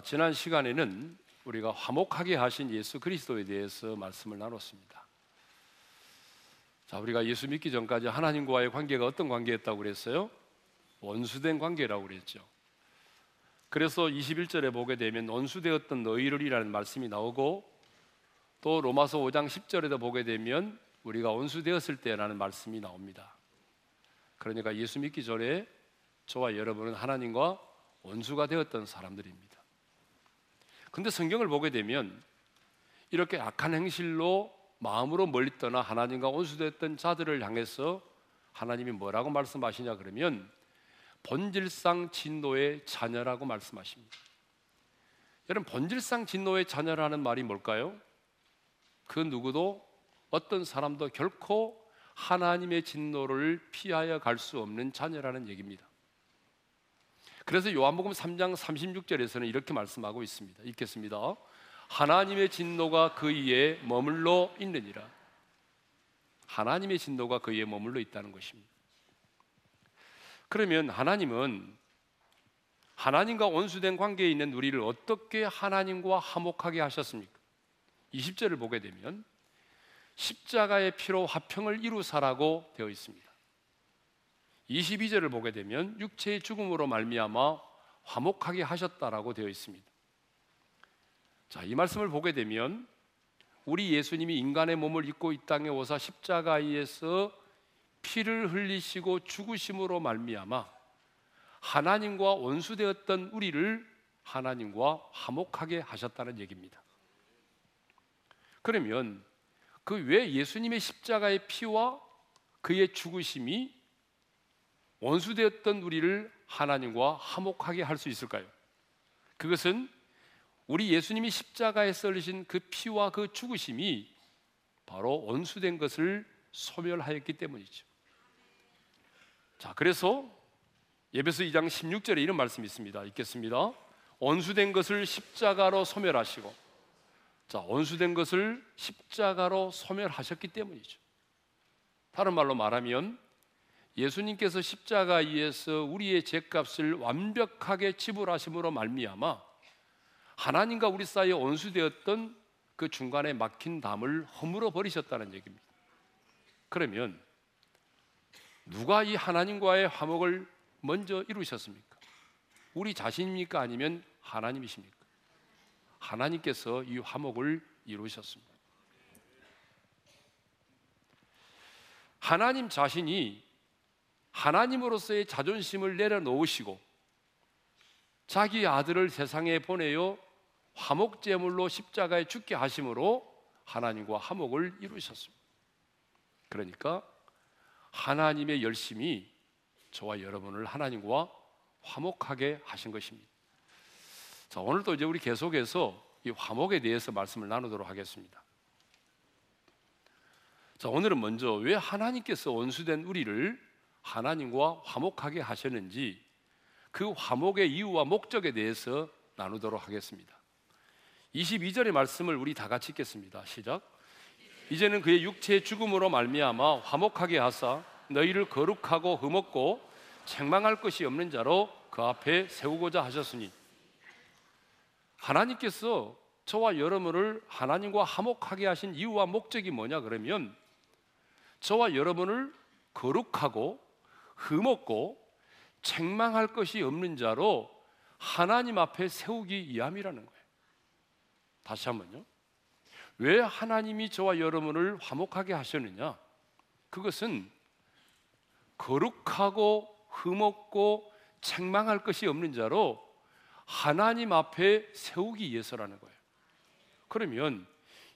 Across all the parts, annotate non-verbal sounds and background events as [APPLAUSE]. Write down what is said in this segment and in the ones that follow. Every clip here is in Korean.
자, 지난 시간에는 우리가 화목하게 하신 예수 그리스도에 대해서 말씀을 나눴습니다. 자, 우리가 예수 믿기 전까지 하나님과의 관계가 어떤 관계였다고 그랬어요? 원수된 관계라고 그랬죠. 그래서 21절에 보게 되면 원수되었던 너희를이라는 말씀이 나오고 또 로마서 5장 10절에도 보게 되면 우리가 원수되었을 때라는 말씀이 나옵니다. 그러니까 예수 믿기 전에 저와 여러분은 하나님과 원수가 되었던 사람들입니다. 근데 성경을 보게 되면 이렇게 악한 행실로 마음으로 멀리 떠나 하나님과 원수됐던 자들을 향해서 하나님이 뭐라고 말씀하시냐 그러면 본질상 진노의 자녀라고 말씀하십니다. 여러분 본질상 진노의 자녀라는 말이 뭘까요? 그 누구도 어떤 사람도 결코 하나님의 진노를 피하여 갈 수 없는 자녀라는 얘기입니다. 그래서 요한복음 3장 36절에서는 이렇게 말씀하고 있습니다. 읽겠습니다. 하나님의 진노가 그 위에 머물러 있느니라. 하나님의 진노가 그 위에 머물러 있다는 것입니다. 그러면 하나님은 하나님과 원수된 관계에 있는 우리를 어떻게 하나님과 화목하게 하셨습니까? 20절을 보게 되면 십자가의 피로 화평을 이루사라고 되어 있습니다. 22절을 보게 되면 육체의 죽음으로 말미암아 화목하게 하셨다라고 되어 있습니다. 자, 이 말씀을 보게 되면 우리 예수님이 인간의 몸을 입고 이 땅에 오사 십자가에서 피를 흘리시고 죽으심으로 말미암아 하나님과 원수되었던 우리를 하나님과 화목하게 하셨다는 얘기입니다. 그러면 그 왜 예수님의 십자가의 피와 그의 죽으심이 원수되었던 우리를 하나님과 화목하게 할 수 있을까요? 그것은 우리 예수님이 십자가에 썰리신 그 피와 그 죽으심이 바로 원수된 것을 소멸하였기 때문이죠. 자, 그래서 예배서 2장 16절에 이런 말씀이 있습니다. 읽겠습니다. 원수된 것을 십자가로 소멸하시고 자, 원수된 것을 십자가로 소멸하셨기 때문이죠. 다른 말로 말하면 예수님께서 십자가에서 우리의 죄값을 완벽하게 지불하심으로 말미암아 하나님과 우리 사이에 원수되었던 그 중간에 막힌 담을 허물어 버리셨다는 얘기입니다. 그러면 누가 이 하나님과의 화목을 먼저 이루셨습니까? 우리 자신입니까? 아니면 하나님이십니까? 하나님께서 이 화목을 이루셨습니다. 하나님 자신이 하나님으로서의 자존심을 내려놓으시고 자기 아들을 세상에 보내어 화목제물로 십자가에 죽게 하심으로 하나님과 화목을 이루셨습니다. 그러니까 하나님의 열심이 저와 여러분을 하나님과 화목하게 하신 것입니다. 자, 오늘도 이제 우리 계속해서 이 화목에 대해서 말씀을 나누도록 하겠습니다. 자, 오늘은 먼저 왜 하나님께서 원수된 우리를 하나님과 화목하게 하셨는지 그 화목의 이유와 목적에 대해서 나누도록 하겠습니다. 22절의 말씀을 우리 다 같이 읽겠습니다. 시작. 이제는 그의 육체의 죽음으로 말미암아 화목하게 하사 너희를 거룩하고 흠없고 책망할 것이 없는 자로 그 앞에 세우고자 하셨으니 하나님께서 저와 여러분을 하나님과 화목하게 하신 이유와 목적이 뭐냐 그러면 저와 여러분을 거룩하고 흠없고 책망할 것이 없는 자로 하나님 앞에 세우기 위함이라는 거예요. 다시 한번요. 왜 하나님이 저와 여러분을 화목하게 하셨느냐? 그것은 거룩하고 흠없고 책망할 것이 없는 자로 하나님 앞에 세우기 위해서라는 거예요. 그러면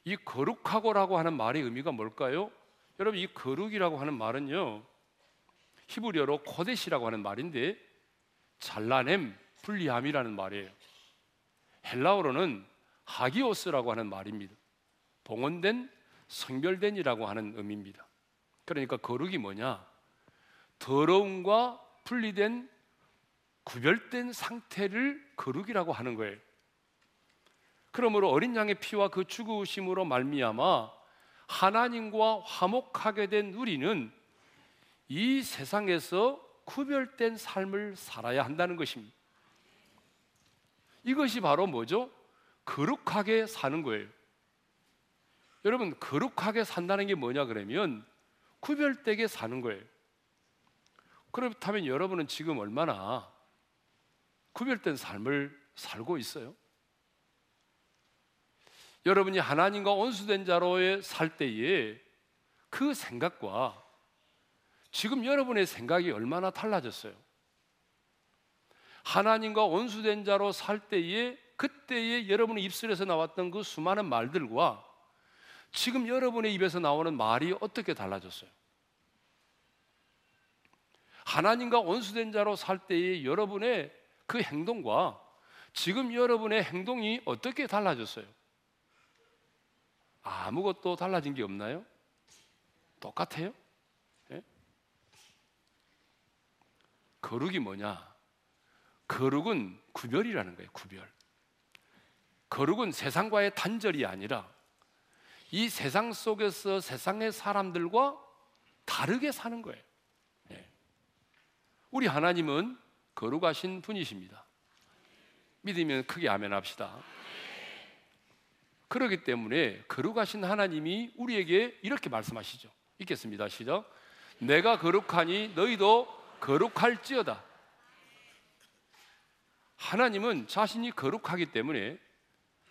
이 거룩하고라고 하는 말의 의미가 뭘까요? 여러분 이 거룩이라고 하는 말은요 히브리어로 코데시라고 하는 말인데 잘라냄, 분리함이라는 말이에요. 헬라어로는 하기오스라고 하는 말입니다. 봉헌된, 성별된이라고 하는 의미입니다. 그러니까 거룩이 뭐냐? 더러움과 분리된 구별된 상태를 거룩이라고 하는 거예요. 그러므로 어린 양의 피와 그 죽으심으로 말미암아 하나님과 화목하게 된 우리는 이 세상에서 구별된 삶을 살아야 한다는 것입니다. 이것이 바로 뭐죠? 거룩하게 사는 거예요. 여러분, 거룩하게 산다는 게 뭐냐 그러면 구별되게 사는 거예요. 그렇다면 여러분은 지금 얼마나 구별된 삶을 살고 있어요? 여러분이 하나님과 온수된 자로의 살 때에 그 생각과 지금 여러분의 생각이 얼마나 달라졌어요? 하나님과 온수된 자로 살 때에 그때의 여러분의 입술에서 나왔던 그 수많은 말들과 지금 여러분의 입에서 나오는 말이 어떻게 달라졌어요? 하나님과 온수된 자로 살 때의 여러분의 그 행동과 지금 여러분의 행동이 어떻게 달라졌어요? 아무것도 달라진 게 없나요? 똑같아요? 예? 거룩이 뭐냐? 거룩은 구별이라는 거예요, 구별. 거룩은 세상과의 단절이 아니라 이 세상 속에서 세상의 사람들과 다르게 사는 거예요. 예. 우리 하나님은 거룩하신 분이십니다. 믿으면 크게 아멘 합시다. 그렇기 때문에 거룩하신 하나님이 우리에게 이렇게 말씀하시죠. 읽겠습니다. 시작. 내가 거룩하니 너희도 거룩할지어다. 하나님은 자신이 거룩하기 때문에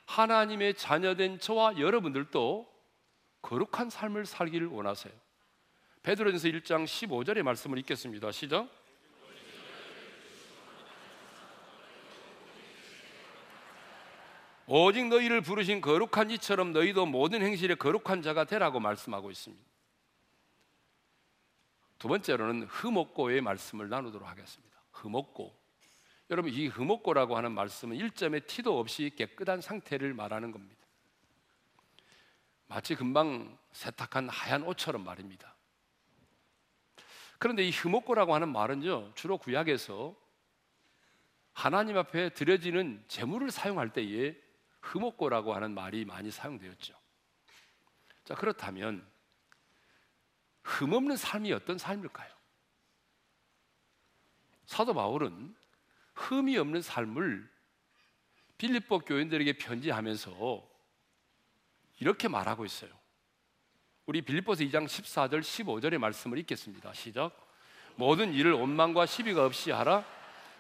하나님의 자녀된 저와 여러분들도 거룩한 삶을 살기를 원하세요. 베드로전서 1장 15절의 말씀을 읽겠습니다. 시작. 오직 너희를 부르신 거룩한 이처럼 너희도 모든 행실에 거룩한 자가 되라고 말씀하고 있습니다. 두 번째로는 흠없고의 말씀을 나누도록 하겠습니다. 흠없고. 여러분 이 흠없고라고 하는 말씀은 1점의 티도 없이 깨끗한 상태를 말하는 겁니다. 마치 금방 세탁한 하얀 옷처럼 말입니다. 그런데 이 흠없고라고 하는 말은요 주로 구약에서 하나님 앞에 드려지는 제물을 사용할 때에 흠없고라고 하는 말이 많이 사용되었죠. 자, 그렇다면 흠없는 삶이 어떤 삶일까요? 사도 바울은 흠이 없는 삶을 빌립보 교인들에게 편지하면서 이렇게 말하고 있어요. 우리 빌립보서 2장 14절 15절의 말씀을 읽겠습니다. 시작. 모든 일을 원망과 시비가 없이 하라.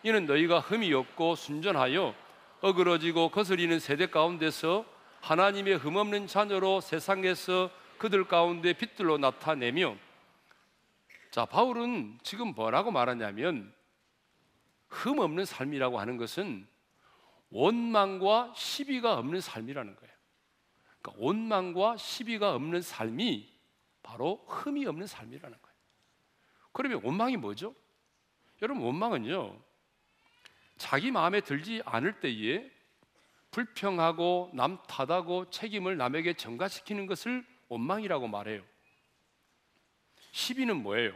이는 너희가 흠이 없고 순전하여 어그러지고 거스리는 세대 가운데서 하나님의 흠없는 자녀로 세상에서 그들 가운데 빛들로 나타내며 자 바울은 지금 뭐라고 말하냐면 흠 없는 삶이라고 하는 것은 원망과 시비가 없는 삶이라는 거예요. 그러니까 원망과 시비가 없는 삶이 바로 흠이 없는 삶이라는 거예요. 그러면 원망이 뭐죠? 여러분 원망은요 자기 마음에 들지 않을 때에 불평하고 남 탓하고 책임을 남에게 전가시키는 것을 원망이라고 말해요. 시비는 뭐예요?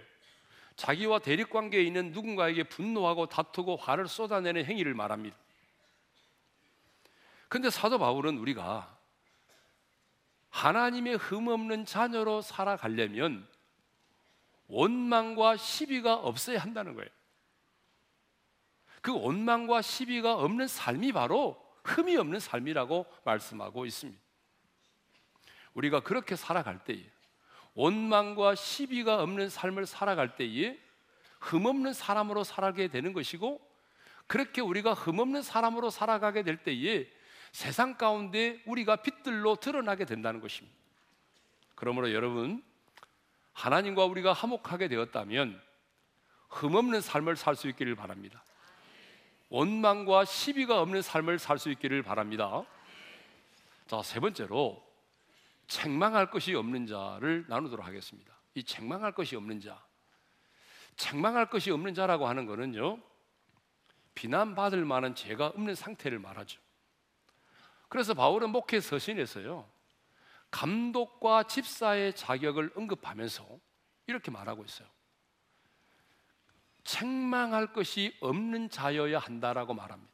자기와 대립 관계에 있는 누군가에게 분노하고 다투고 화를 쏟아내는 행위를 말합니다. 근데 사도 바울은 우리가 하나님의 흠없는 자녀로 살아가려면 원망과 시비가 없어야 한다는 거예요. 그 원망과 시비가 없는 삶이 바로 흠이 없는 삶이라고 말씀하고 있습니다. 우리가 그렇게 살아갈 때에 원망과 시비가 없는 삶을 살아갈 때에 흠없는 사람으로 살아가게 되는 것이고 그렇게 우리가 흠없는 사람으로 살아가게 될 때에 세상 가운데 우리가 빛들로 드러나게 된다는 것입니다. 그러므로 여러분 하나님과 우리가 화목하게 되었다면 흠없는 삶을 살 수 있기를 바랍니다. 원망과 시비가 없는 삶을 살 수 있기를 바랍니다. 자, 세 번째로 책망할 것이 없는 자를 나누도록 하겠습니다. 이 책망할 것이 없는 자. 책망할 것이 없는 자라고 하는 것은요. 비난받을 만한 죄가 없는 상태를 말하죠. 그래서 바울은 목회 서신에서요. 감독과 집사의 자격을 언급하면서 이렇게 말하고 있어요. 책망할 것이 없는 자여야 한다라고 말합니다.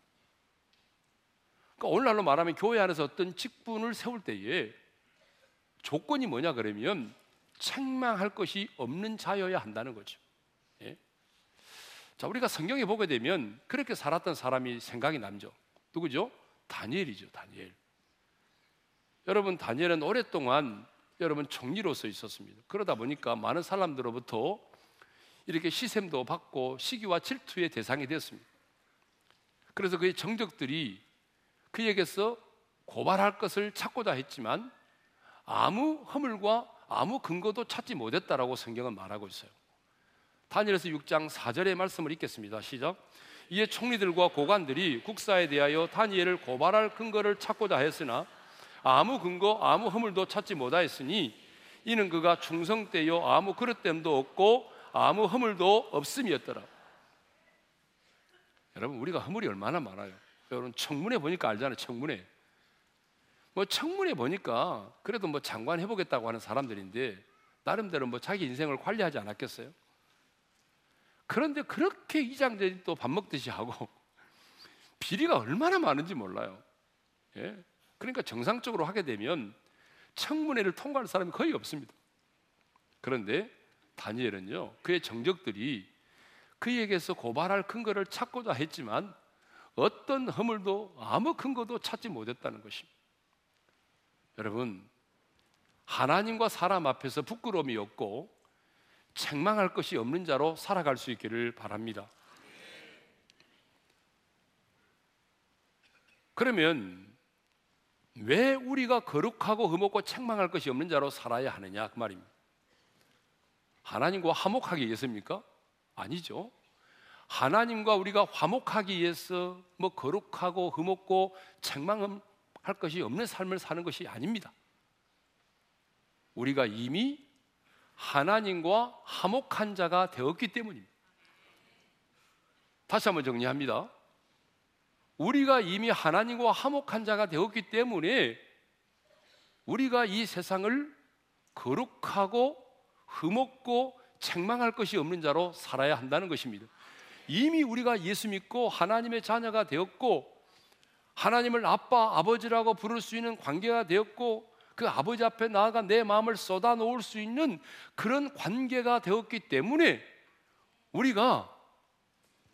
그러니까 오늘날로 말하면 교회 안에서 어떤 직분을 세울 때에 조건이 뭐냐 그러면 책망할 것이 없는 자여야 한다는 거죠. 예? 자, 우리가 성경에 보게 되면 그렇게 살았던 사람이 생각이 남죠. 누구죠? 다니엘이죠, 다니엘. 여러분 다니엘은 오랫동안 여러분 총리로서 있었습니다. 그러다 보니까 많은 사람들로부터 이렇게 시샘도 받고 시기와 질투의 대상이 되었습니다. 그래서 그의 정적들이 그에게서 고발할 것을 찾고자 했지만 아무 허물과 아무 근거도 찾지 못했다라고 성경은 말하고 있어요. 다니엘서 6장 4절의 말씀을 읽겠습니다. 시작. 이에 총리들과 고관들이 국사에 대하여 다니엘을 고발할 근거를 찾고자 했으나 아무 근거 아무 허물도 찾지 못하였으니 이는 그가 충성되어 아무 그릇됨도 없고 아무 허물도 없음이었더라. 여러분 우리가 허물이 얼마나 많아요. 여러분 청문회 보니까 알잖아요. 청문회. 뭐 청문회 보니까 그래도 뭐 장관 해보겠다고 하는 사람들인데 나름대로 뭐 자기 인생을 관리하지 않았겠어요? 그런데 그렇게 이장들이 또 밥 먹듯이 하고 [LAUGHS] 비리가 얼마나 많은지 몰라요. 예? 그러니까 정상적으로 하게 되면 청문회를 통과할 사람이 거의 없습니다. 그런데 다니엘은요, 그의 정적들이 그에게서 고발할 근거를 찾고자 했지만 어떤 허물도 아무 근거도 찾지 못했다는 것입니다. 여러분, 하나님과 사람 앞에서 부끄러움이 없고 책망할 것이 없는 자로 살아갈 수 있기를 바랍니다. 그러면 왜 우리가 거룩하고 흠없고 책망할 것이 없는 자로 살아야 하느냐 그 말입니다. 하나님과 화목하기 위해서입니까? 아니죠. 하나님과 우리가 화목하기 위해서 뭐 거룩하고 흠없고 책망 할 것이 없는 삶을 사는 것이 아닙니다. 우리가 이미 하나님과 화목한 자가 되었기 때문입니다. 다시 한번 정리합니다. 우리가 이미 하나님과 화목한 자가 되었기 때문에 우리가 이 세상을 거룩하고 흠없고 책망할 것이 없는 자로 살아야 한다는 것입니다. 이미 우리가 예수 믿고 하나님의 자녀가 되었고 하나님을 아빠, 아버지라고 부를 수 있는 관계가 되었고 그 아버지 앞에 나아가 내 마음을 쏟아 놓을 수 있는 그런 관계가 되었기 때문에 우리가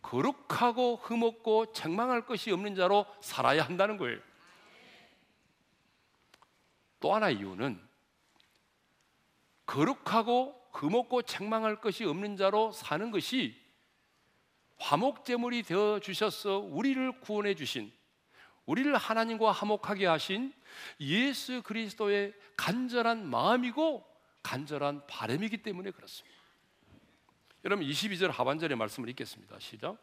거룩하고 흠없고 책망할 것이 없는 자로 살아야 한다는 거예요. 또 하나 이유는 거룩하고 흠없고 책망할 것이 없는 자로 사는 것이 화목제물이 되어 주셔서 우리를 구원해 주신 우리를 하나님과 화목하게 하신 예수 그리스도의 간절한 마음이고 간절한 바람이기 때문에 그렇습니다. 여러분 22절 하반절의 말씀을 읽겠습니다. 시작.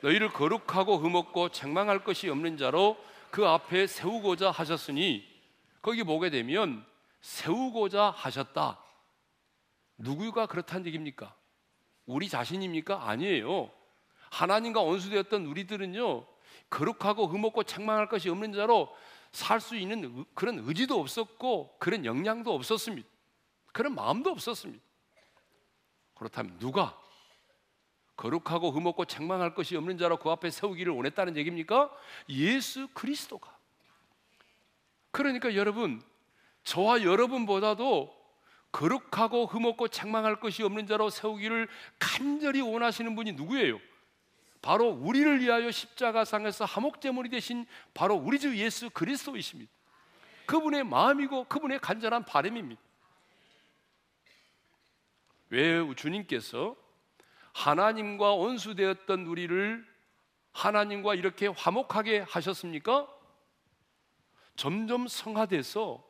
너희를 거룩하고 흠없고 책망할 것이 없는 자로 그 앞에 세우고자 하셨으니 거기 보게 되면 세우고자 하셨다. 누구가 그렇다는 얘기입니까? 우리 자신입니까? 아니에요. 하나님과 원수되었던 우리들은요, 거룩하고 흠없고 책망할 것이 없는 자로 살 수 있는 그런 의지도 없었고, 그런 역량도 없었습니다. 그런 마음도 없었습니다. 그렇다면 누가 거룩하고 흠없고 책망할 것이 없는 자로 그 앞에 세우기를 원했다는 얘기입니까? 예수 그리스도가. 그러니까 여러분, 저와 여러분보다도 거룩하고 흠없고 책망할 것이 없는 자로 세우기를 간절히 원하시는 분이 누구예요? 바로 우리를 위하여 십자가상에서 하목제물이 되신 바로 우리 주 예수 그리스도이십니다. 그분의 마음이고 그분의 간절한 바람입니다. 왜 주님께서 하나님과 원수되었던 우리를 하나님과 이렇게 화목하게 하셨습니까? 점점 성화돼서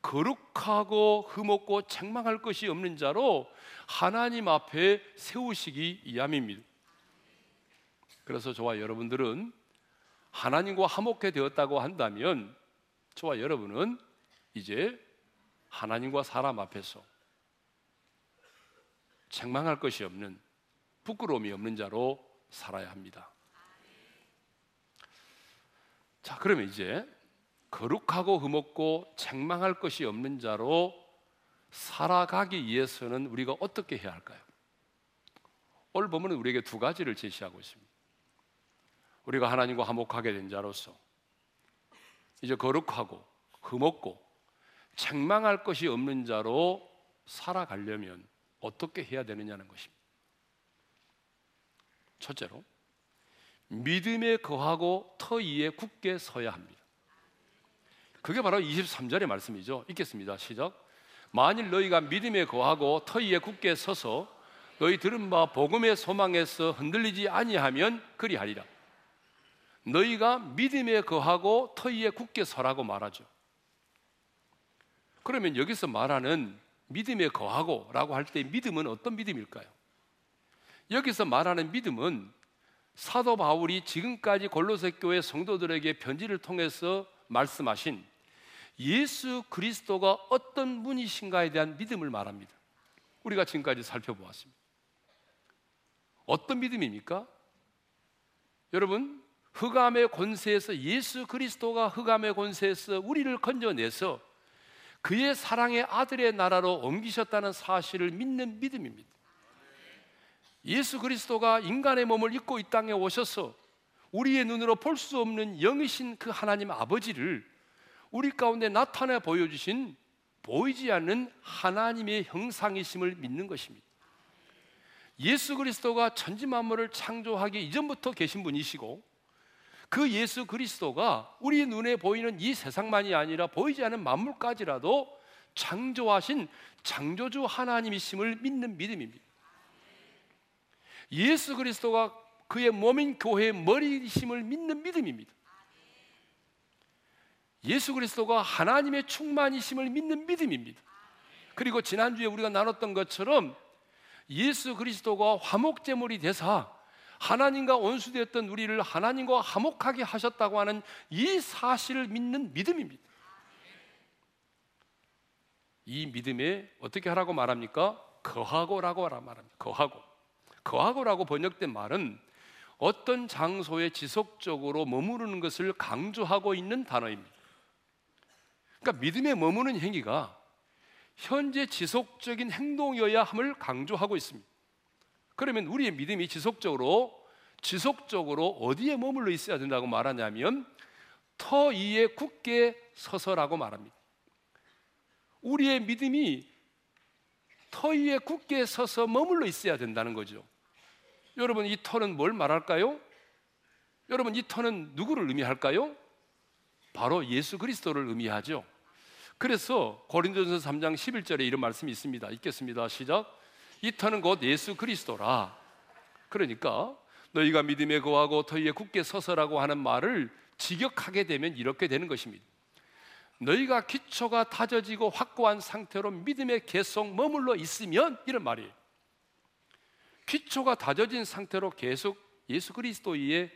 거룩하고 흠없고 책망할 것이 없는 자로 하나님 앞에 세우시기 이함입니다. 그래서 저와 여러분들은 하나님과 화목해 되었다고 한다면 저와 여러분은 이제 하나님과 사람 앞에서 책망할 것이 없는 부끄러움이 없는 자로 살아야 합니다. 자, 그러면 이제 거룩하고 흠없고 책망할 것이 없는 자로 살아가기 위해서는 우리가 어떻게 해야 할까요? 오늘 보면 우리에게 두 가지를 제시하고 있습니다. 우리가 하나님과 화목하게 된 자로서 이제 거룩하고 흠없고 책망할 것이 없는 자로 살아가려면 어떻게 해야 되느냐는 것입니다. 첫째로 믿음에 거하고 터 위에 굳게 서야 합니다. 그게 바로 23절의 말씀이죠. 읽겠습니다. 시작. 만일 너희가 믿음에 거하고 터 위에 굳게 서서 너희 들은 바 복음의 소망에서 흔들리지 아니하면 그리하리라. 너희가 믿음에 거하고 터 위에 굳게 서라고 말하죠. 그러면 여기서 말하는 믿음에 거하고라고 할 때 믿음은 어떤 믿음일까요? 여기서 말하는 믿음은 사도 바울이 지금까지 골로새 교회 성도들에게 편지를 통해서 말씀하신 예수 그리스도가 어떤 분이신가에 대한 믿음을 말합니다. 우리가 지금까지 살펴보았습니다. 어떤 믿음입니까? 여러분, 흑암의 권세에서 예수 그리스도가 흑암의 권세에서 우리를 건져내서 그의 사랑의 아들의 나라로 옮기셨다는 사실을 믿는 믿음입니다. 예수 그리스도가 인간의 몸을 입고 이 땅에 오셔서 우리의 눈으로 볼 수 없는 영이신 그 하나님 아버지를 우리 가운데 나타내 보여주신 보이지 않는 하나님의 형상이심을 믿는 것입니다. 예수 그리스도가 천지 만물을 창조하기 이전부터 계신 분이시고 그 예수 그리스도가 우리 눈에 보이는 이 세상만이 아니라 보이지 않는 만물까지라도 창조하신 창조주 하나님이심을 믿는 믿음입니다. 예수 그리스도가 그의 몸인 교회의 머리이심을 믿는 믿음입니다. 예수 그리스도가 하나님의 충만이심을 믿는 믿음입니다. 그리고 지난주에 우리가 나눴던 것처럼 예수 그리스도가 화목제물이 되사 하나님과 원수되었던 우리를 하나님과 화목하게 하셨다고 하는 이 사실을 믿는 믿음입니다. 이 믿음에 어떻게 하라고 말합니까? 거하고라고 말합니다. 거하고. 거하고라고 번역된 말은 어떤 장소에 지속적으로 머무르는 것을 강조하고 있는 단어입니다. 그러니까 믿음에 머무는 행위가 현재 지속적인 행동이어야 함을 강조하고 있습니다. 그러면 우리의 믿음이 지속적으로 지속적으로 어디에 머물러 있어야 된다고 말하냐면 터 위에 굳게 서서라고 말합니다. 우리의 믿음이 터 위에 굳게 서서 머물러 있어야 된다는 거죠. 여러분 이 터는 뭘 말할까요? 여러분 이 터는 누구를 의미할까요? 바로 예수 그리스도를 의미하죠. 그래서 고린도전서 3장 11절에 이런 말씀이 있습니다. 읽겠습니다. 시작. 이 터는 곧 예수 그리스도라. 그러니까 너희가 믿음에 거하고 터 위에 굳게 서서라고 하는 말을 직역하게 되면 이렇게 되는 것입니다. 너희가 기초가 다져지고 확고한 상태로 믿음에 계속 머물러 있으면 이런 말이에요. 기초가 다져진 상태로 계속 예수 그리스도 위에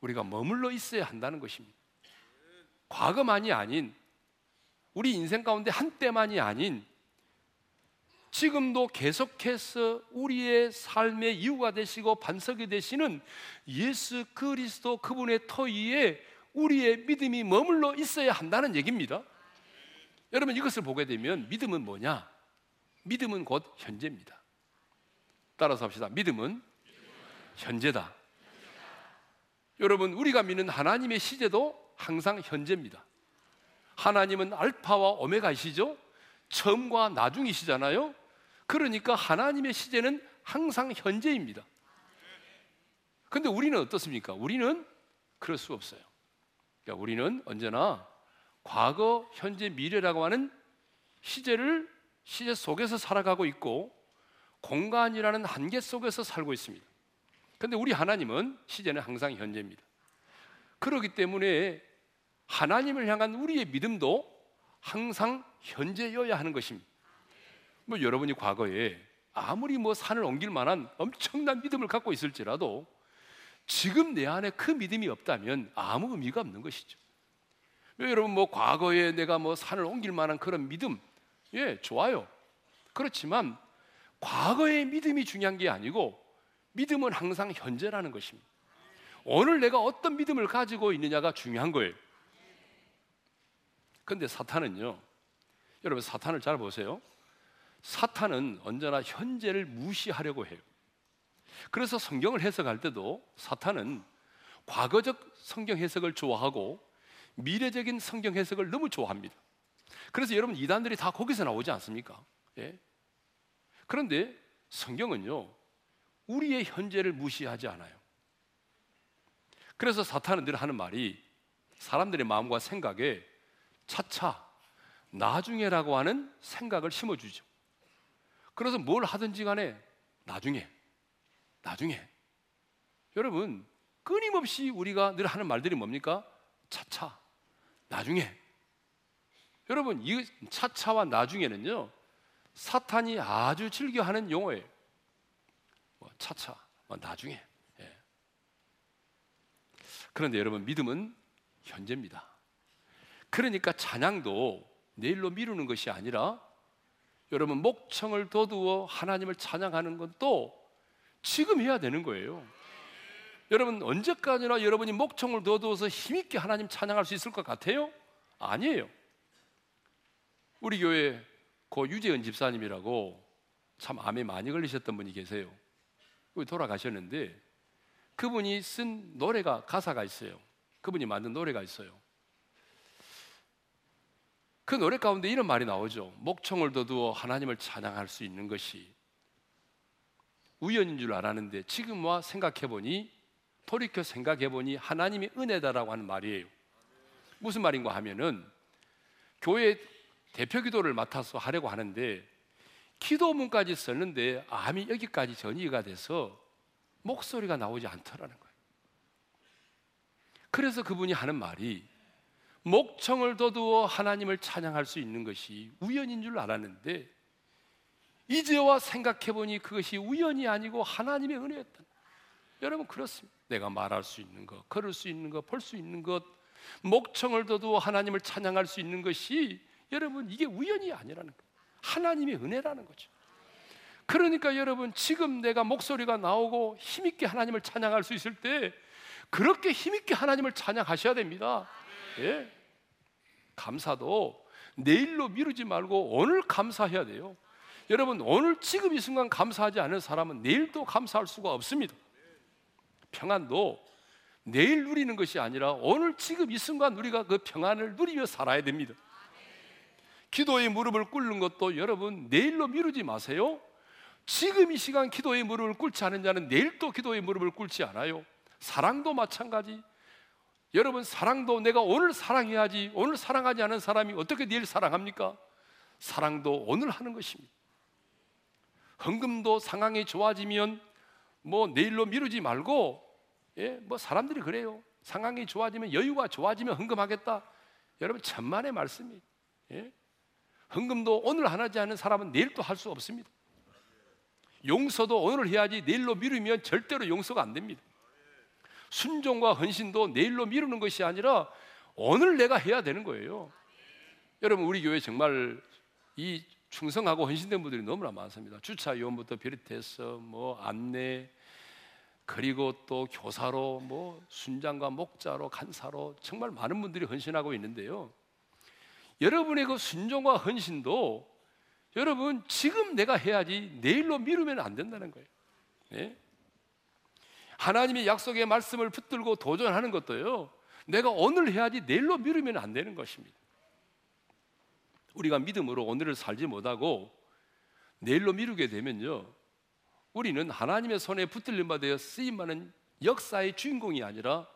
우리가 머물러 있어야 한다는 것입니다. 과거만이 아닌 우리 인생 가운데 한때만이 아닌 지금도 계속해서 우리의 삶의 이유가 되시고 반석이 되시는 예수 그리스도 그분의 터 위에 우리의 믿음이 머물러 있어야 한다는 얘기입니다. 여러분 이것을 보게 되면 믿음은 뭐냐? 믿음은 곧 현재입니다. 따라서 합시다. 믿음은 현재다. 여러분 우리가 믿는 하나님의 시제도 항상 현재입니다. 하나님은 알파와 오메가이시죠? 처음과 나중이시잖아요. 그러니까 하나님의 시제는 항상 현재입니다. 근데 우리는 어떻습니까? 우리는 그럴 수 없어요. 그러니까 우리는 언제나 과거, 현재, 미래라고 하는 시제를 시제 속에서 살아가고 있고 공간이라는 한계 속에서 살고 있습니다. 근데 우리 하나님은 시제는 항상 현재입니다. 그렇기 때문에 하나님을 향한 우리의 믿음도 항상 현재여야 하는 것입니다. 뭐 여러분이 과거에 아무리 뭐 산을 옮길 만한 엄청난 믿음을 갖고 있을지라도 지금 내 안에 그 믿음이 없다면 아무 의미가 없는 것이죠. 여러분 뭐 과거에 내가 뭐 산을 옮길 만한 그런 믿음 예, 좋아요. 그렇지만 과거의 믿음이 중요한 게 아니고 믿음은 항상 현재라는 것입니다. 오늘 내가 어떤 믿음을 가지고 있느냐가 중요한 거예요. 근데 사탄은요. 여러분 사탄을 잘 보세요. 사탄은 언제나 현재를 무시하려고 해요. 그래서 성경을 해석할 때도 사탄은 과거적 성경 해석을 좋아하고 미래적인 성경 해석을 너무 좋아합니다. 그래서 여러분 이단들이 다 거기서 나오지 않습니까? 예? 그런데 성경은요 우리의 현재를 무시하지 않아요. 그래서 사탄은 늘 하는 말이 사람들의 마음과 생각에 차차 나중에라고 하는 생각을 심어주죠. 그래서 뭘 하든지 간에 나중에, 나중에. 여러분, 끊임없이 우리가 늘 하는 말들이 뭡니까? 차차, 나중에. 여러분, 이 차차와 나중에는요, 사탄이 아주 즐겨하는 용어예요. 뭐 차차, 뭐 나중에. 예. 그런데 여러분, 믿음은 현재입니다. 그러니까 찬양도 내일로 미루는 것이 아니라 여러분 목청을 둬두어 하나님을 찬양하는 것도 지금 해야 되는 거예요. 여러분 언제까지나 여러분이 목청을 둬두어서 힘있게 하나님 찬양할 수 있을 것 같아요? 아니에요. 우리 교회 고 유재은 집사님이라고 참 암에 많이 걸리셨던 분이 계세요. 돌아가셨는데 그분이 쓴 노래가 가사가 있어요. 그분이 만든 노래가 있어요. 그 노래 가운데 이런 말이 나오죠. 목청을 둬두어 하나님을 찬양할 수 있는 것이 우연인 줄 알았는데 지금 와 생각해 보니 돌이켜 생각해 보니 하나님의 은혜다라고 하는 말이에요. 무슨 말인가 하면은 교회 대표 기도를 맡아서 하려고 하는데 기도문까지 썼는데 암이 여기까지 전이가 돼서 목소리가 나오지 않더라는 거예요. 그래서 그분이 하는 말이 목청을 둬두어 하나님을 찬양할 수 있는 것이 우연인 줄 알았는데 이제와 생각해 보니 그것이 우연이 아니고 하나님의 은혜였다. 여러분 그렇습니다. 내가 말할 수 있는 것, 걸을 수 있는 것, 볼 수 있는 것, 목청을 둬두어 하나님을 찬양할 수 있는 것이 여러분 이게 우연이 아니라는 거예요. 하나님의 은혜라는 거죠. 그러니까 여러분 지금 내가 목소리가 나오고 힘 있게 하나님을 찬양할 수 있을 때 그렇게 힘 있게 하나님을 찬양하셔야 됩니다. 예. 감사도 내일로 미루지 말고 오늘 감사해야 돼요. 여러분, 오늘 지금 이 순간 감사하지 않은 사람은 내일도 감사할 수가 없습니다. 평안도 내일 누리는 것이 아니라 오늘 지금 이 순간 우리가 그 평안을 누리며 살아야 됩니다. 기도의 무릎을 꿇는 것도 여러분 내일로 미루지 마세요. 지금 이 시간 기도의 무릎을 꿇지 않은 자는 내일 또 기도의 무릎을 꿇지 않아요. 사랑도 마찬가지. 여러분 사랑도 내가 오늘 사랑해야지 오늘 사랑하지 않은 사람이 어떻게 내일 사랑합니까? 사랑도 오늘 하는 것입니다. 헌금도 상황이 좋아지면 뭐 내일로 미루지 말고 예, 뭐 사람들이 그래요. 상황이 좋아지면 여유가 좋아지면 헌금하겠다. 여러분 천만의 말씀이. 예? 헌금도 오늘 안 하지 않은 사람은 내일 또 할 수 없습니다. 용서도 오늘 해야지 내일로 미루면 절대로 용서가 안 됩니다. 순종과 헌신도 내일로 미루는 것이 아니라 오늘 내가 해야 되는 거예요. 여러분 우리 교회 정말 이 충성하고 헌신된 분들이 너무나 많습니다. 주차 요원부터 비롯해서 뭐 안내 그리고 또 교사로 뭐 순장과 목자로 간사로 정말 많은 분들이 헌신하고 있는데요. 여러분의 그 순종과 헌신도 여러분 지금 내가 해야지 내일로 미루면 안 된다는 거예요. 네? 하나님의 약속의 말씀을 붙들고 도전하는 것도요. 내가 오늘 해야지 내일로 미루면 안 되는 것입니다. 우리가 믿음으로 오늘을 살지 못하고 내일로 미루게 되면요. 우리는 하나님의 손에 붙들림 받아 쓰임받는 역사의 주인공이 아니라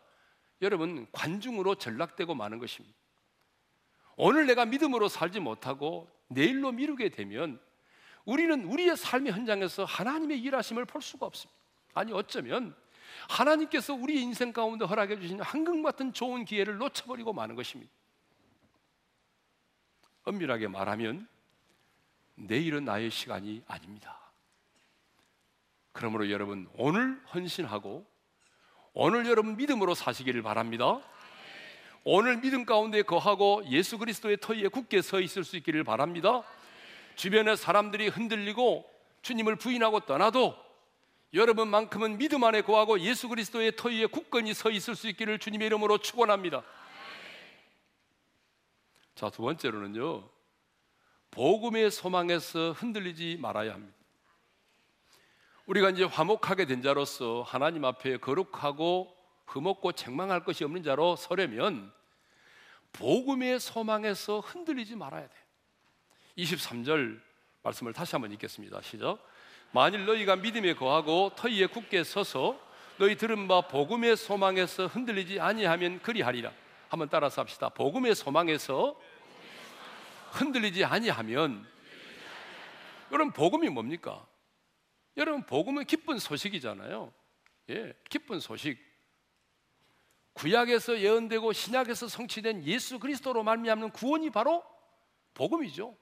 여러분 관중으로 전락되고 마는 것입니다. 오늘 내가 믿음으로 살지 못하고 내일로 미루게 되면 우리는 우리의 삶의 현장에서 하나님의 일하심을 볼 수가 없습니다. 아니 어쩌면 하나님께서 우리 인생 가운데 허락해 주신 황금 같은 좋은 기회를 놓쳐버리고 마는 것입니다. 엄밀하게 말하면 내일은 나의 시간이 아닙니다. 그러므로 여러분 오늘 헌신하고 오늘 여러분 믿음으로 사시기를 바랍니다. 오늘 믿음 가운데 거하고 예수 그리스도의 터위에 굳게 서 있을 수 있기를 바랍니다. 주변의 사람들이 흔들리고 주님을 부인하고 떠나도 여러분만큼은 믿음 안에 거하고 예수 그리스도의 터위에 굳건히 서 있을 수 있기를 주님의 이름으로 축원합니다. 자, 두 번째로는요. 복음의 소망에서 흔들리지 말아야 합니다. 우리가 이제 화목하게 된 자로서 하나님 앞에 거룩하고 흠없고 책망할 것이 없는 자로 서려면 복음의 소망에서 흔들리지 말아야 돼. 23절 말씀을 다시 한번 읽겠습니다. 시작. 만일 너희가 믿음에 거하고 터위에 굳게 서서 너희 들은 바 복음의 소망에서 흔들리지 아니하면 그리하리라. 한번 따라서 합시다. 복음의 소망에서 흔들리지 아니하면 여러분 복음이 뭡니까? 여러분 복음은 기쁜 소식이잖아요. 예, 기쁜 소식. 구약에서 예언되고 신약에서 성취된 예수 그리스도로 말미암는 구원이 바로 복음이죠.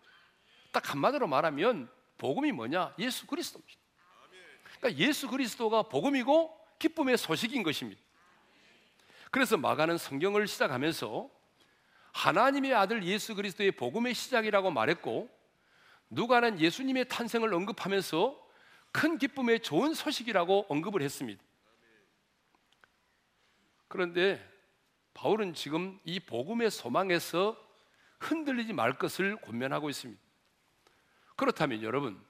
딱 한마디로 말하면 복음이 뭐냐? 예수 그리스도입니다. 그러니까 예수 그리스도가 복음이고 기쁨의 소식인 것입니다. 그래서 마가는 성경을 시작하면서 하나님의 아들 예수 그리스도의 복음의 시작이라고 말했고 누가는 예수님의 탄생을 언급하면서 큰 기쁨의 좋은 소식이라고 언급을 했습니다. 그런데 바울은 지금 이 복음의 소망에서 흔들리지 말 것을 권면하고 있습니다. 그렇다면 여러분,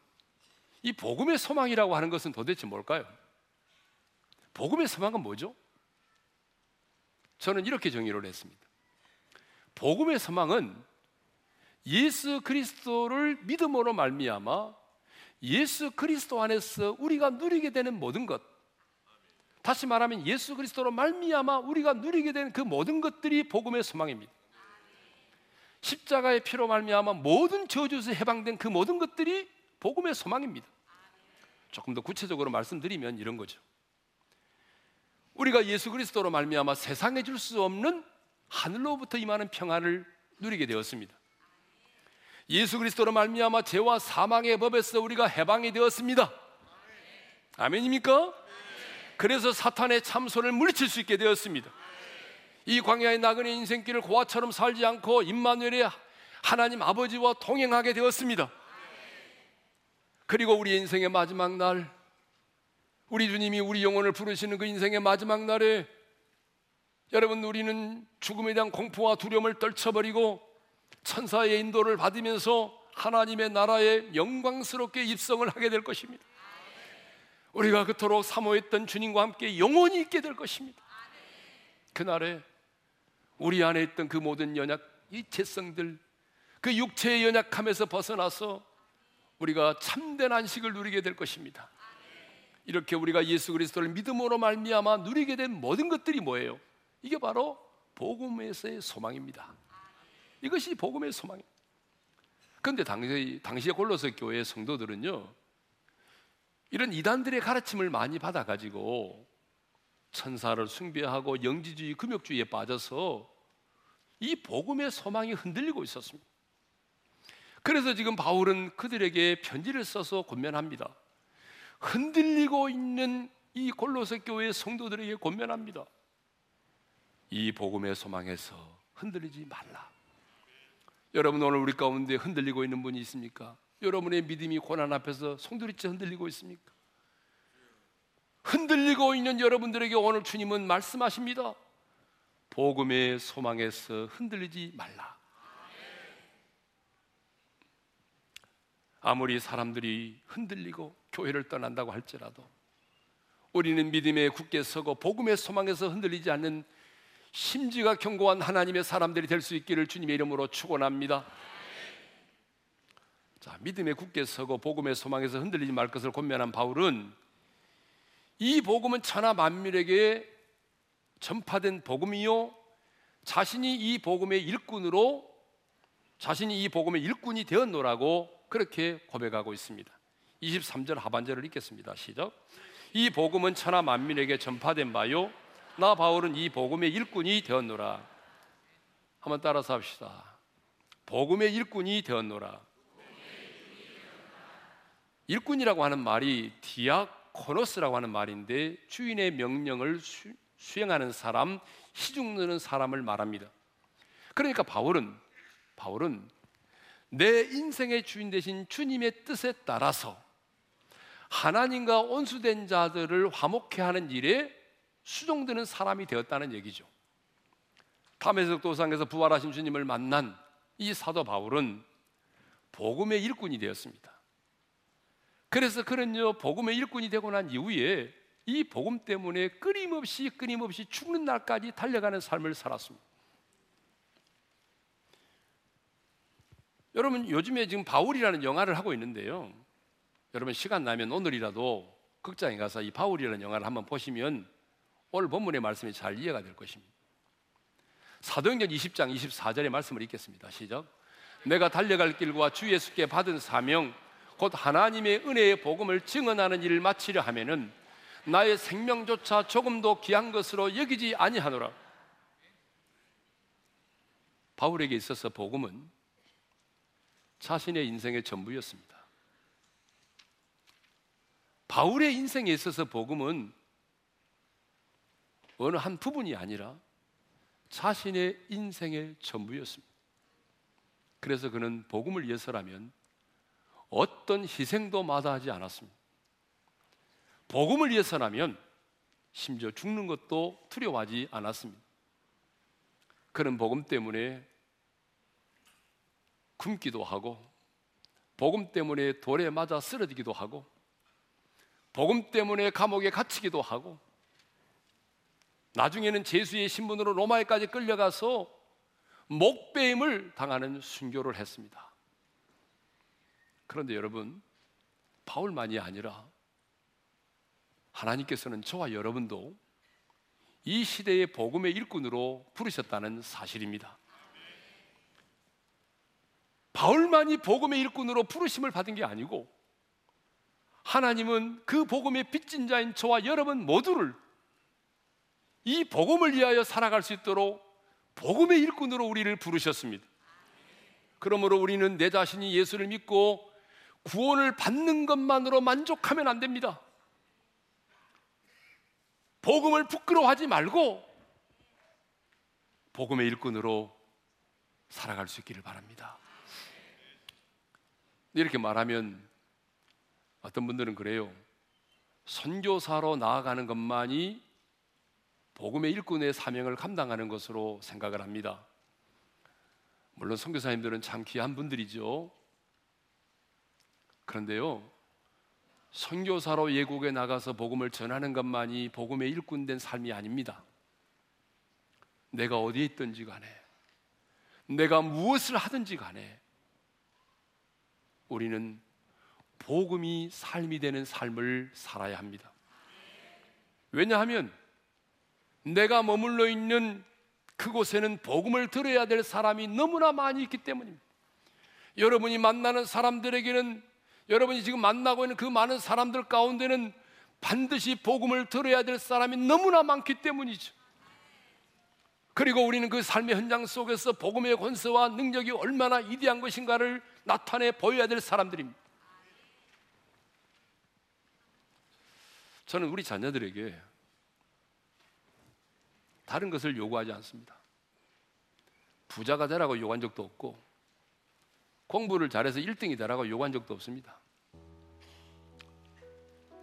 이 복음의 소망이라고 하는 것은 도대체 뭘까요? 복음의 소망은 뭐죠? 저는 이렇게 정의를 했습니다. 복음의 소망은 예수 그리스도를 믿음으로 말미암아 예수 그리스도 안에서 우리가 누리게 되는 모든 것 다시 말하면 예수 그리스도로 말미암아 우리가 누리게 되는 그 모든 것들이 복음의 소망입니다. 십자가의 피로 말미암아 모든 저주에서 해방된 그 모든 것들이 복음의 소망입니다. 조금 더 구체적으로 말씀드리면 이런 거죠. 우리가 예수 그리스도로 말미암아 세상에 줄 수 없는 하늘로부터 임하는 평안을 누리게 되었습니다. 예수 그리스도로 말미암아 죄와 사망의 법에서 우리가 해방이 되었습니다. 아멘입니까? 그래서 사탄의 참소를 물리칠 수 있게 되었습니다. 이 광야의 나그네 인생길을 고아처럼 살지 않고 임마누엘의 하나님 아버지와 동행하게 되었습니다. 그리고 우리 인생의 마지막 날 우리 주님이 우리 영혼을 부르시는 그 인생의 마지막 날에 여러분 우리는 죽음에 대한 공포와 두려움을 떨쳐버리고 천사의 인도를 받으면서 하나님의 나라에 영광스럽게 입성을 하게 될 것입니다. 우리가 그토록 사모했던 주님과 함께 영원히 있게 될 것입니다. 그날에 우리 안에 있던 그 모든 연약, 이 재성들, 그 육체의 연약함에서 벗어나서 우리가 참된 안식을 누리게 될 것입니다. 이렇게 우리가 예수 그리스도를 믿음으로 말미암아 누리게 된 모든 것들이 뭐예요? 이게 바로 복음에서의 소망입니다. 이것이 복음의 소망입니다. 그런데 당시 당시의 골로새 교회 성도들은요 이런 이단들의 가르침을 많이 받아가지고 천사를 숭배하고 영지주의, 금욕주의에 빠져서 이 복음의 소망이 흔들리고 있었습니다. 그래서 지금 바울은 그들에게 편지를 써서 권면합니다. 흔들리고 있는 이 골로새 교회 성도들에게 권면합니다. 이 복음의 소망에서 흔들리지 말라. 여러분 오늘 우리 가운데 흔들리고 있는 분이 있습니까? 여러분의 믿음이 고난 앞에서 송두리째 흔들리고 있습니까? 흔들리고 있는 여러분들에게 오늘 주님은 말씀하십니다. 복음의 소망에서 흔들리지 말라. 아무리 사람들이 흔들리고 교회를 떠난다고 할지라도 우리는 믿음에 굳게 서고 복음의 소망에서 흔들리지 않는 심지가 견고한 하나님의 사람들이 될 수 있기를 주님의 이름으로 축원합니다. 자, 믿음에 굳게 서고 복음의 소망에서 흔들리지 말 것을 권면한 바울은 이 복음은 천하 만민에게 전파된 복음이요 자신이 이 복음의 일꾼으로 자신이 이 복음의 일꾼이 되었노라고 그렇게 고백하고 있습니다. 23절 하반절을 읽겠습니다. 시작. 이 복음은 천하 만민에게 전파된 바요. 나 바울은 이 복음의 일꾼이 되었노라. 한번 따라서 합시다. 복음의 일꾼이 되었노라. 일꾼이라고 하는 말이 디아 코노스라고 하는 말인데 주인의 명령을 수, 수행하는 사람, 시중드는 사람을 말합니다. 그러니까 바울은 바울은 내 인생의 주인 되신 주님의 뜻에 따라서 하나님과 온수된 자들을 화목해 하는 일에 수종되는 사람이 되었다는 얘기죠. 담에색 도상에서 부활하신 주님을 만난 이 사도 바울은 복음의 일꾼이 되었습니다. 그래서 그는요 복음의 일꾼이 되고 난 이후에 이 복음 때문에 끊임없이 끊임없이 죽는 날까지 달려가는 삶을 살았습니다. 여러분 요즘에 지금 바울이라는 영화를 하고 있는데요. 여러분 시간 나면 오늘이라도 극장에 가서 이 바울이라는 영화를 한번 보시면 오늘 본문의 말씀이 잘 이해가 될 것입니다. 사도행전 20장 24절의 말씀을 읽겠습니다. 시작. 내가 달려갈 길과 주 예수께 받은 사명 곧 하나님의 은혜의 복음을 증언하는 일을 마치려 하면은 나의 생명조차 조금도 귀한 것으로 여기지 아니하노라. 바울에게 있어서 복음은 자신의 인생의 전부였습니다. 바울의 인생에 있어서 복음은 어느 한 부분이 아니라 자신의 인생의 전부였습니다. 그래서 그는 복음을 위해서라면 어떤 희생도 마다하지 않았습니다. 복음을 위해서라면 심지어 죽는 것도 두려워하지 않았습니다. 그는 복음 때문에 굶기도 하고 복음 때문에 돌에 맞아 쓰러지기도 하고 복음 때문에 감옥에 갇히기도 하고 나중에는 제수의 신분으로 로마에까지 끌려가서 목배임을 당하는 순교를 했습니다. 그런데 여러분, 바울만이 아니라 하나님께서는 저와 여러분도 이 시대의 복음의 일꾼으로 부르셨다는 사실입니다. 바울만이 복음의 일꾼으로 부르심을 받은 게 아니고 하나님은 그 복음의 빚진 자인 저와 여러분 모두를 이 복음을 위하여 살아갈 수 있도록 복음의 일꾼으로 우리를 부르셨습니다. 그러므로 우리는 내 자신이 예수를 믿고 구원을 받는 것만으로 만족하면 안 됩니다. 복음을 부끄러워하지 말고 복음의 일꾼으로 살아갈 수 있기를 바랍니다. 이렇게 말하면 어떤 분들은 그래요. 선교사로 나아가는 것만이 복음의 일꾼의 사명을 감당하는 것으로 생각을 합니다. 물론 선교사님들은 참 귀한 분들이죠. 그런데요. 선교사로 예국에 나가서 복음을 전하는 것만이 복음의 일꾼된 삶이 아닙니다. 내가 어디에 있든지 간에 내가 무엇을 하든지 간에 우리는 복음이 삶이 되는 삶을 살아야 합니다. 왜냐하면 내가 머물러 있는 그곳에는 복음을 들어야 될 사람이 너무나 많이 있기 때문입니다. 여러분이 만나는 사람들에게는 여러분이 지금 만나고 있는 그 많은 사람들 가운데는 반드시 복음을 들어야 될 사람이 너무나 많기 때문이죠. 그리고 우리는 그 삶의 현장 속에서 복음의 권세와 능력이 얼마나 이대한 것인가를 나타내 보여야 될 사람들입니다. 저는 우리 자녀들에게 다른 것을 요구하지 않습니다. 부자가 되라고 요구한 적도 없고 공부를 잘해서 1등이 되라고 요구한 적도 없습니다.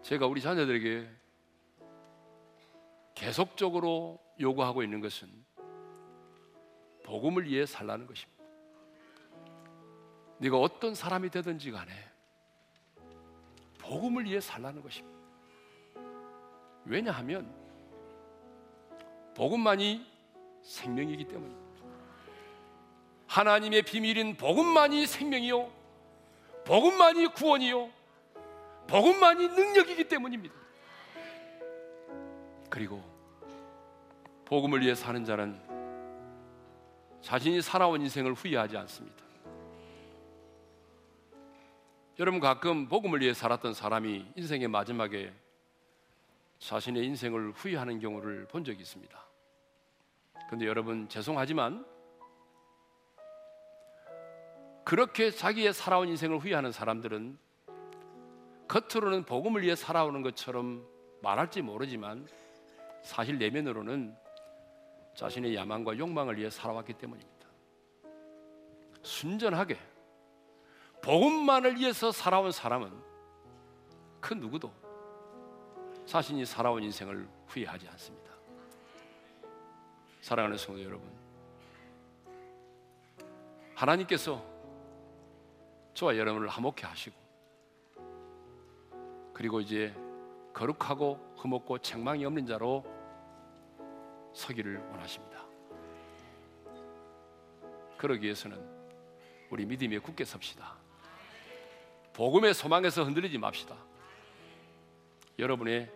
제가 우리 자녀들에게 계속적으로 요구하고 있는 것은 복음을 위해 살라는 것입니다. 네가 어떤 사람이 되든지 간에 복음을 위해 살라는 것입니다. 왜냐하면 복음만이 생명이기 때문입니다. 하나님의 비밀인 복음만이 생명이요. 복음만이 구원이요. 복음만이 능력이기 때문입니다. 그리고 복음을 위해 사는 자는 자신이 살아온 인생을 후회하지 않습니다. 여러분 가끔 복음을 위해 살았던 사람이 인생의 마지막에 자신의 인생을 후회하는 경우를 본 적이 있습니다. 그런데 여러분 죄송하지만 그렇게 자기의 살아온 인생을 후회하는 사람들은 겉으로는 복음을 위해 살아오는 것처럼 말할지 모르지만 사실 내면으로는 자신의 야망과 욕망을 위해 살아왔기 때문입니다. 순전하게 복음만을 위해서 살아온 사람은 그 누구도 자신이 살아온 인생을 후회하지 않습니다. 사랑하는 성도 여러분, 하나님께서 저와 여러분을 화목해 하시고 그리고 이제 거룩하고 흠없고 책망이 없는 자로 서기를 원하십니다. 그러기 위해서는 우리 믿음에 굳게 섭시다. 복음의 소망에서 흔들리지 맙시다. 여러분의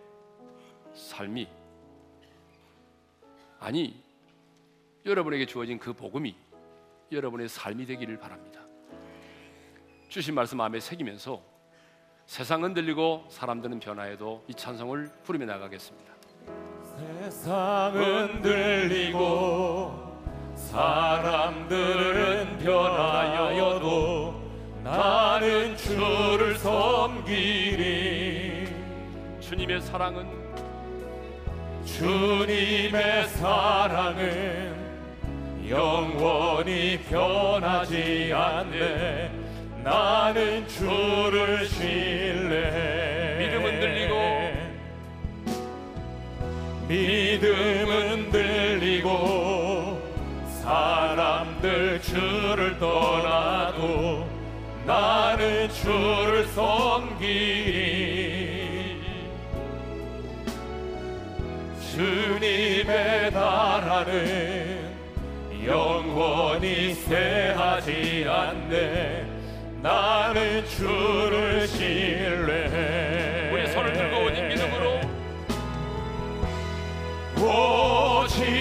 삶이 아니 여러분에게 주어진 그 복음이 여러분의 삶이 되기를 바랍니다. 주신 말씀 마음에 새기면서 세상 흔들리고 사람들은 변화해도 이 찬송을 부르며 나가겠습니다. 세상은 들리고 사람들은 변하여도 나는 주를 섬기리 주님의 사랑은 주님의 사랑은 영원히 변하지 않네 나는 주를 신뢰해 믿음은 들리고 믿음은 들리고 사람들 주를 떠나도 나는 주를 섬기리 주님의 나라는 영원히 새하지 않네 나는 주를 신뢰해 우리 손을 들고 오직 믿음으로. 오직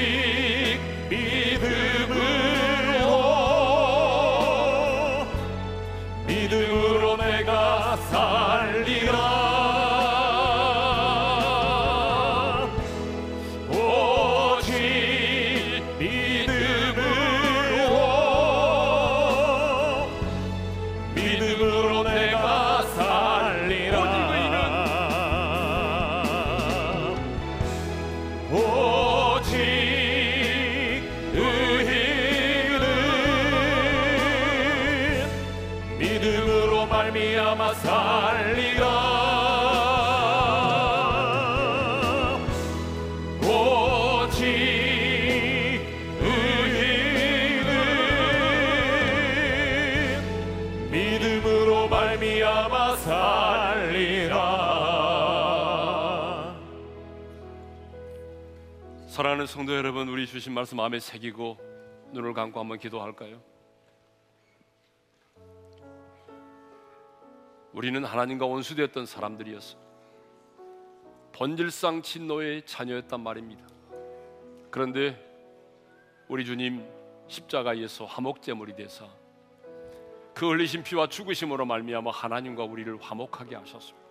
믿음으로 말미암아 살리라 오직 의인은 믿음으로 말미암아 살리라 사랑하는 성도 여러분, 우리 주신 말씀 마음에 새기고 눈을 감고 한번 기도할까요? 우리는 하나님과 원수되었던 사람들이었어. 본질상 진노의 자녀였단 말입니다. 그런데 우리 주님 십자가에서 화목제물이 돼서 그 흘리신 피와 죽으심으로 말미암아 하나님과 우리를 화목하게 하셨습니다.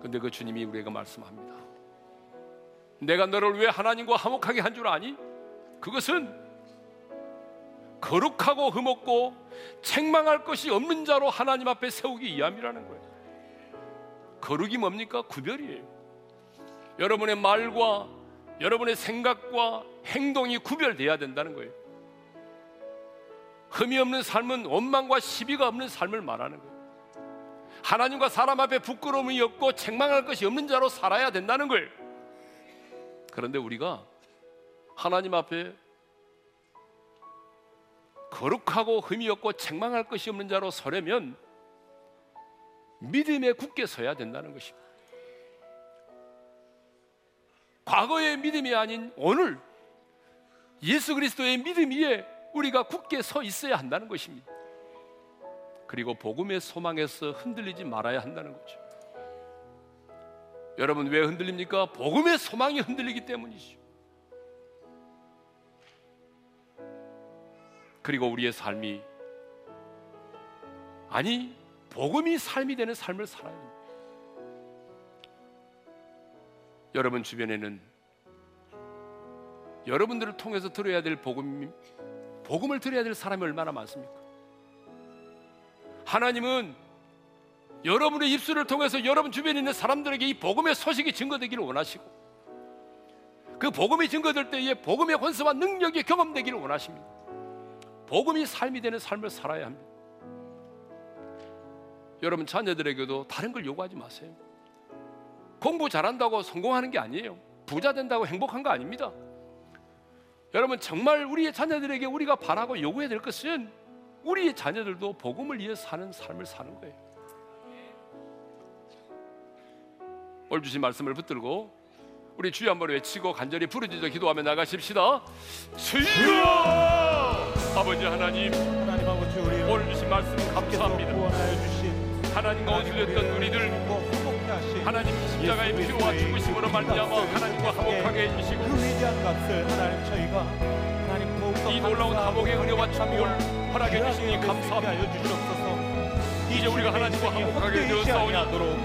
근데 그 주님이 우리에게 말씀합니다. 내가 너를 왜 하나님과 화목하게 한 줄 아니? 그것은 거룩하고 흠없고 책망할 것이 없는 자로 하나님 앞에 세우기 위함이라는 거예요. 거룩이 뭡니까? 구별이에요. 여러분의 말과 여러분의 생각과 행동이 구별돼야 된다는 거예요. 흠이 없는 삶은 원망과 시비가 없는 삶을 말하는 거예요. 하나님과 사람 앞에 부끄러움이 없고 책망할 것이 없는 자로 살아야 된다는 거예요. 그런데 우리가 하나님 앞에 거룩하고 흠이 없고 책망할 것이 없는 자로 서려면 믿음에 굳게 서야 된다는 것입니다. 과거의 믿음이 아닌 오늘 예수 그리스도의 믿음 위에 우리가 굳게 서 있어야 한다는 것입니다. 그리고 복음의 소망에서 흔들리지 말아야 한다는 거죠. 여러분 왜 흔들립니까? 복음의 소망이 흔들리기 때문이죠. 그리고 우리의 삶이 아니 복음이 삶이 되는 삶을 살아야 합니다. 여러분 주변에는 여러분들을 통해서 들어야 될 복음 복음을 들어야 될 사람이 얼마나 많습니까? 하나님은 여러분의 입술을 통해서 여러분 주변에 있는 사람들에게 이 복음의 소식이 증거되기를 원하시고 그 복음이 증거될 때에 복음의 권세와 능력이 경험되기를 원하십니다. 복음이 삶이 되는 삶을 살아야 합니다. 여러분 자녀들에게도 다른 걸 요구하지 마세요. 공부 잘한다고 성공하는 게 아니에요. 부자 된다고 행복한 거 아닙니다. 여러분 정말 우리의 자녀들에게 우리가 바라고 요구해야 될 것은 우리의 자녀들도 복음을 위해 사는 삶을 사는 거예요. 오늘 주신 말씀을 붙들고 우리 주여 한번 외치고 간절히 부르짖어 기도하며 나가십시다. 주여! 아버지 하나님 하나님 아버지 우리 오늘 주신 말씀 감사합니다. 하나님과 원수됐던 우리들 하나님 십자가의 피와 죽으심으로 그 말미암아 하나님과 우리 화목하게 해주시고 그 위대한 값을 하나님 저희가 하나님 더욱더 이 놀라운 감옥의 은혜와 축복을 허락해 주시니 감사합니다. 이제 우리가 하나님과 화목하게 되었사오니 아니하도록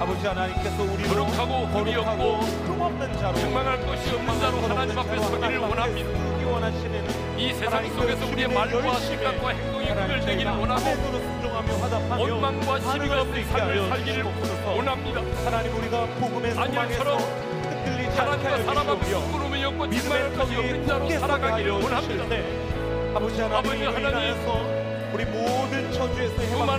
아버지 하나님께서 우리로 거룩하고 거룩하고 흠없는 자로 책망할 것이 없는 자로 하나님 앞에 서기를 원합니다. 원하시는 이 세상 속에서 우리의 말과 생각과 행동이 구별되기를 원하고 원망과 시비가 없는 삶을 살기를 원합니다. 하나님 우리가 복음의 소망에서 않게 하나님과 사람 앞에 없고 책망할 믿음의 것이 없는 자로 살아가기를 원합니다. 아버지 하나님 하나님, 우리 모든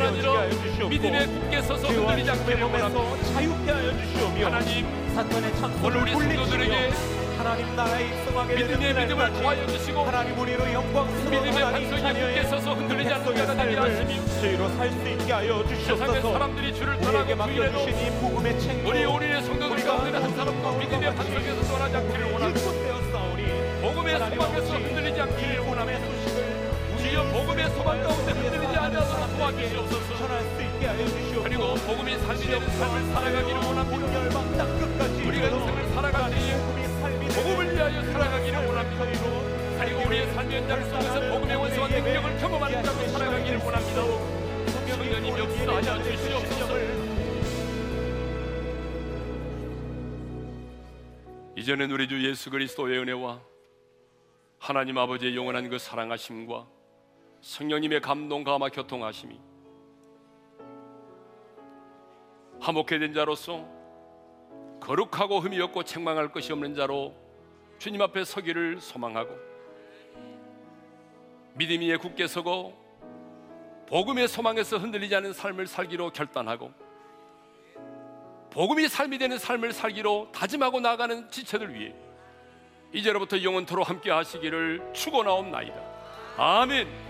아니라 하여 주시옵고 믿음에 굳게 서서 흔들리지 원합니다. 몸에서 자유케 하여 주시오며 하나님 사탄의 성도들에게 물리치며 하나님 나라에 입성하게 믿음의 믿음을 도와여 주시고 하나님 우리로 영광스러운 믿음의 반석에 굳게 서서 흔들리지 않는 삶을 하시며 저희로 살 수 있게 하여 세상의 주시옵소서 사람들이 주를 맡겨주신 부인해도 우리 우리의 성도들 가운데 한 사람도 믿음의 반석에서 떠나지 않기를 원합니다. 복음의 소망에서 흔들리지 않기를 원합니다. 주여 복음의 소망 가운데 흔들리지 않도록 도와주시옵소서. 전할 수 있게 하여 주시옵소서 그리고 복음이 삶이 되는 삶을 살아가기를 원합니다. 우리가 인생을 살아갈 때에 그리고 우리의 삶의 현장 속에서 복음의 원수와 능력을 경험하는 자로 살아가기를 원합니다. 성령님 역사하여 주시옵소서. 이제는 우리 주 예수 그리스도의 은혜와 하나님 아버지의 영원한 그 사랑하심과 성령님의 감동 감화 교통하심이 화목해 된 자로서 거룩하고 흠이 없고 책망할 것이 없는 자로 주님 앞에 서기를 소망하고 믿음 위에 굳게 서고 복음의 소망에서 흔들리지 않은 삶을 살기로 결단하고 복음이 삶이 되는 삶을 살기로 다짐하고 나가는 지체들 위해 이제로부터 영원토록 함께 하시기를 축원하옵나이다. 아멘.